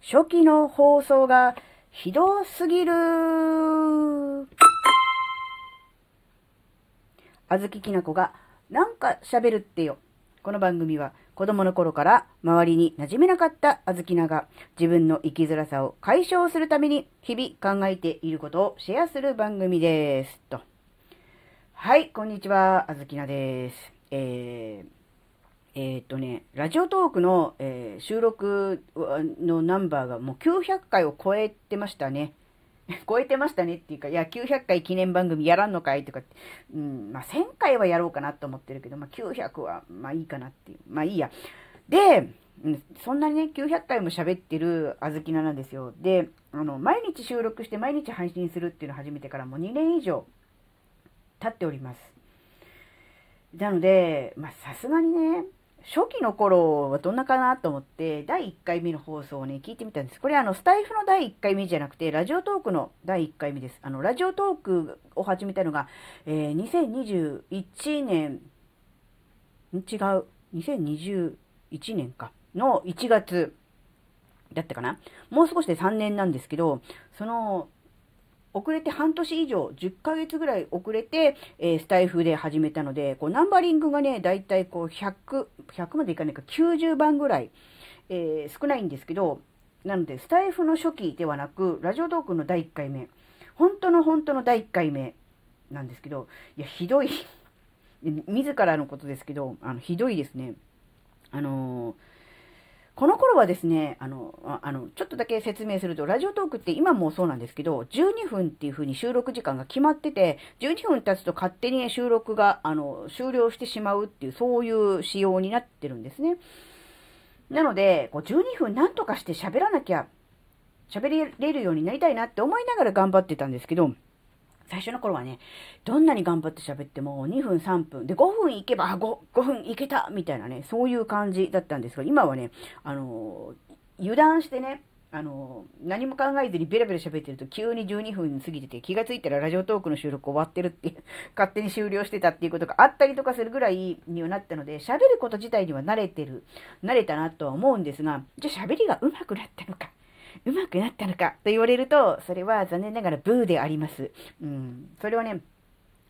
初期の放送がひどすぎる。あずききなこがなんか喋るってよ。この番組は子供の頃から周りに馴染めなかったあずきなが自分の生きづらさを解消するために日々考えていることをシェアする番組です。と。はい、こんにちは、あずきなです。えーえっ、とね、ラジオトークの、えー、収録のナンバーがもう900回を超えてましたね。超えてましたねっていうか、いや、900回記念番組やらんのかいとか、うん、まあ、1000回はやろうかなと思ってるけど、まあ、900は、まあいいかなっていう。まあいいや。で、そんなにね、900回も喋ってるあずきななんですよ。で、あの、毎日収録して毎日配信するっていうのを始めてからもう2年以上経っております。なので、まあさすがにね、初期の頃はどんなかなと思って、第1回目の放送をね、聞いてみたんです。これあの、スタイフの第1回目じゃなくて、ラジオトークの第1回目です。あの、ラジオトークを始めたのが、えー、2021年、違う、2021年か、の1月だったかな。もう少しで3年なんですけど、その、遅れて半年以上、10ヶ月ぐらい遅れて、えー、スタイフで始めたので、こう、ナンバリングがね、だいたいこう、100、100までいかないか、90番ぐらい、えー、少ないんですけど、なので、スタイフの初期ではなく、ラジオトークの第1回目、本当の本当の第1回目なんですけど、いや、ひどい 自らのことですけど、あの、ひどいですね。あのーこの頃はですね、あの、あの、ちょっとだけ説明すると、ラジオトークって今もそうなんですけど、12分っていう風に収録時間が決まってて、12分経つと勝手に収録が、あの、終了してしまうっていう、そういう仕様になってるんですね。なので、こう12分なんとかして喋らなきゃ、喋れるようになりたいなって思いながら頑張ってたんですけど、最初の頃はね、どんなに頑張って喋っても2分3分、で5分いけば 5, 5分いけたみたいなね、そういう感じだったんですが、今はね、あのー、油断してね、あのー、何も考えずにベラベラ喋ってると急に12分過ぎてて気がついたらラジオトークの収録終わってるって 勝手に終了してたっていうことがあったりとかするぐらいにはなったので、喋ること自体には慣れてる、慣れたなとは思うんですが、じゃあ喋りが上手くなったのか。上手くなったのかと言われると、それは残念ながらブーであります。うん。それはね、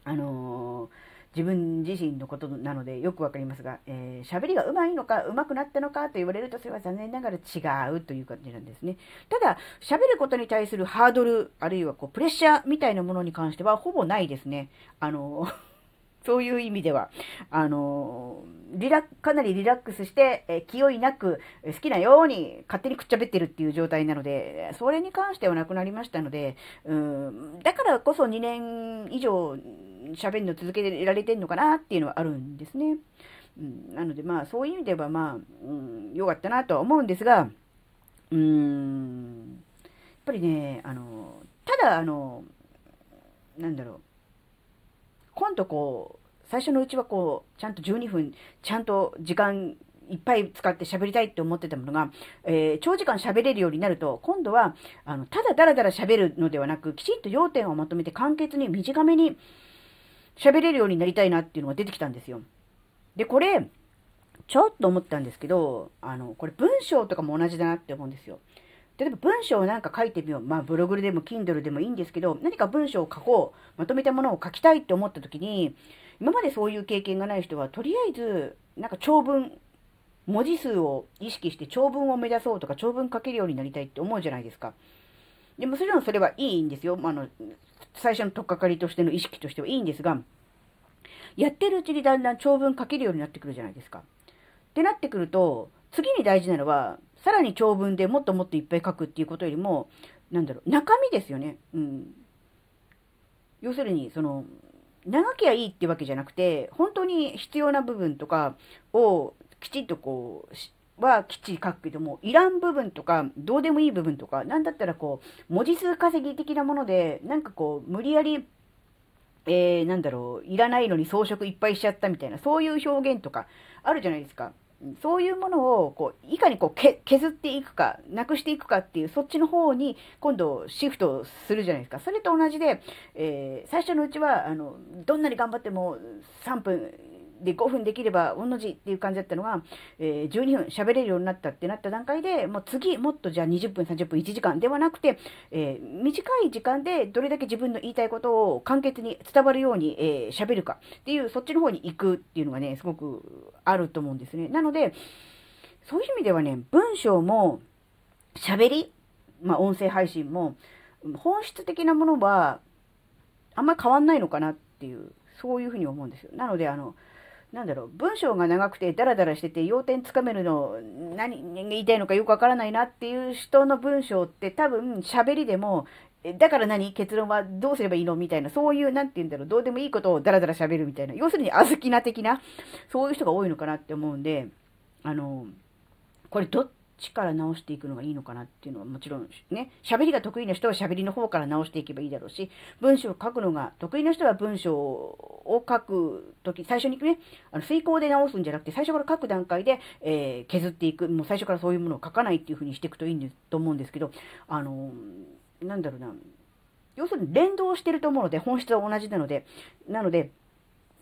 あのー、自分自身のことなのでよくわかりますが、えー、喋りが上手いのか、上手くなったのかと言われると、それは残念ながら違うという感じなんですね。ただ、喋ることに対するハードル、あるいはこう、プレッシャーみたいなものに関しては、ほぼないですね。あのーそういう意味では、あのリラかなりリラックスして、え気負いなく、好きなように勝手にくっちゃべってるっていう状態なので、それに関してはなくなりましたので、うん、だからこそ2年以上喋るの続けられてるのかなっていうのはあるんですね。うん、なのでまあそういう意味ではまあ、うん、良かったなとは思うんですが、うーん、やっぱりね、あの、ただあの、なんだろう、今度こう、最初のうちはこう、ちゃんと12分、ちゃんと時間いっぱい使って喋りたいって思ってたものが、えー、長時間喋れるようになると、今度は、あの、ただだらだら喋るのではなく、きちんと要点をまとめて簡潔に短めに喋れるようになりたいなっていうのが出てきたんですよ。で、これ、ちょっと思ったんですけど、あの、これ文章とかも同じだなって思うんですよ。例えば文章をなんか書いてみよう。まあブログでも Kindle でもいいんですけど、何か文章を書こう。まとめたものを書きたいって思った時に、今までそういう経験がない人は、とりあえず、なんか長文、文字数を意識して長文を目指そうとか、長文書けるようになりたいって思うじゃないですか。でも、もちろんそれはいいんですよ。まあの、最初の取っかかりとしての意識としてはいいんですが、やってるうちにだんだん長文書けるようになってくるじゃないですか。ってなってくると、次に大事なのは、さらに長文でもっともっといっぱい書くっていうことよりも、なんだろう、中身ですよね。うん。要するに、その、長きゃいいってわけじゃなくて、本当に必要な部分とかをきちんとこう、はきっちり書くけども、いらん部分とか、どうでもいい部分とか、なんだったらこう、文字数稼ぎ的なもので、なんかこう、無理やり、えー、なんだろう、いらないのに装飾いっぱいしちゃったみたいな、そういう表現とか、あるじゃないですか。そういうものを、こう、いかにこう、削っていくか、なくしていくかっていう、そっちの方に、今度、シフトするじゃないですか。それと同じで、えー、最初のうちは、あの、どんなに頑張っても、3分、で5分できれば同じっていう感じだったのが、えー、12分喋れるようになったってなった段階で、もう次もっとじゃあ20分、30分、1時間ではなくて、えー、短い時間でどれだけ自分の言いたいことを簡潔に伝わるように、えー、喋るかっていう、そっちの方に行くっていうのがね、すごくあると思うんですね。なので、そういう意味ではね、文章も喋り、まあ音声配信も、本質的なものは、あんまり変わんないのかなっていう、そういうふうに思うんですよ。なので、あの、なんだろう、文章が長くてダラダラしてて要点つかめるの何言いたいのかよくわからないなっていう人の文章って多分喋りでも、だから何？結論はどうすればいいの？みたいな、そういう、なんて言うんだろう、どうでもいいことをダラダラ喋るみたいな、要するにあずきな的な、そういう人が多いのかなって思うんで、あの、これどっちから直していくのがいいのかなっていうのはもちろんね、喋りが得意な人は喋りの方から直していけばいいだろうし、文章を書くのが得意な人は文章を書くとき、最初にね、あの、遂行で直すんじゃなくて、最初から書く段階で、えー、削っていく、もう最初からそういうものを書かないっていう風にしていくといいんですと思うんですけど、あのなんだろうな、要するに連動してると思うので、本質は同じなので、なので、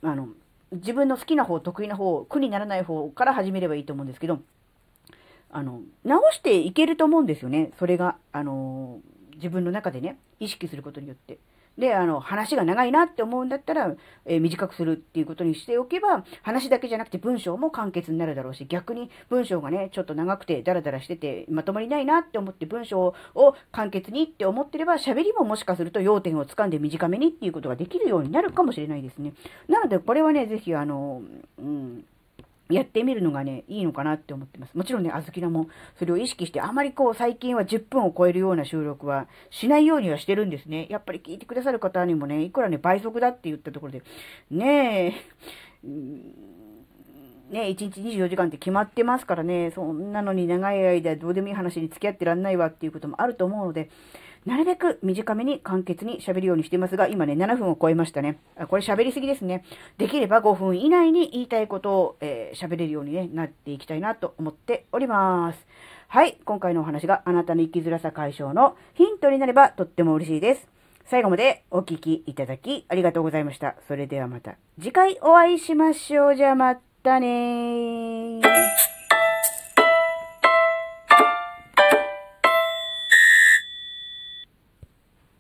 あの、自分の好きな方、得意な方、苦にならない方から始めればいいと思うんですけど、あの、直していけると思うんですよね。それが、あの、自分の中でね、意識することによって。で、あの、話が長いなって思うんだったら、えー、短くするっていうことにしておけば、話だけじゃなくて文章も簡潔になるだろうし、逆に文章がね、ちょっと長くてダラダラしてて、まとまりないなって思って文章を簡潔にって思ってれば、喋りももしかすると要点を掴んで短めにっていうことができるようになるかもしれないですね。なので、これはね、ぜひ、あの、うん、やってみるのがね、いいのかなって思ってます。もちろんね、あずきなもそれを意識して、あまりこう最近は10分を超えるような収録はしないようにはしてるんですね。やっぱり聞いてくださる方にもね、いくらね、倍速だって言ったところで、ねえ、ねえ、1日24時間って決まってますからね、そんなのに長い間どうでもいい話に付き合ってらんないわっていうこともあると思うので、なるべく短めに簡潔に喋るようにしていますが、今ね、7分を超えましたね。あこれ喋りすぎですね。できれば5分以内に言いたいことを喋、えー、れるように、ね、なっていきたいなと思っております。はい。今回のお話があなたの生きづらさ解消のヒントになればとっても嬉しいです。最後までお聴きいただきありがとうございました。それではまた次回お会いしましょう。じゃあまたねー。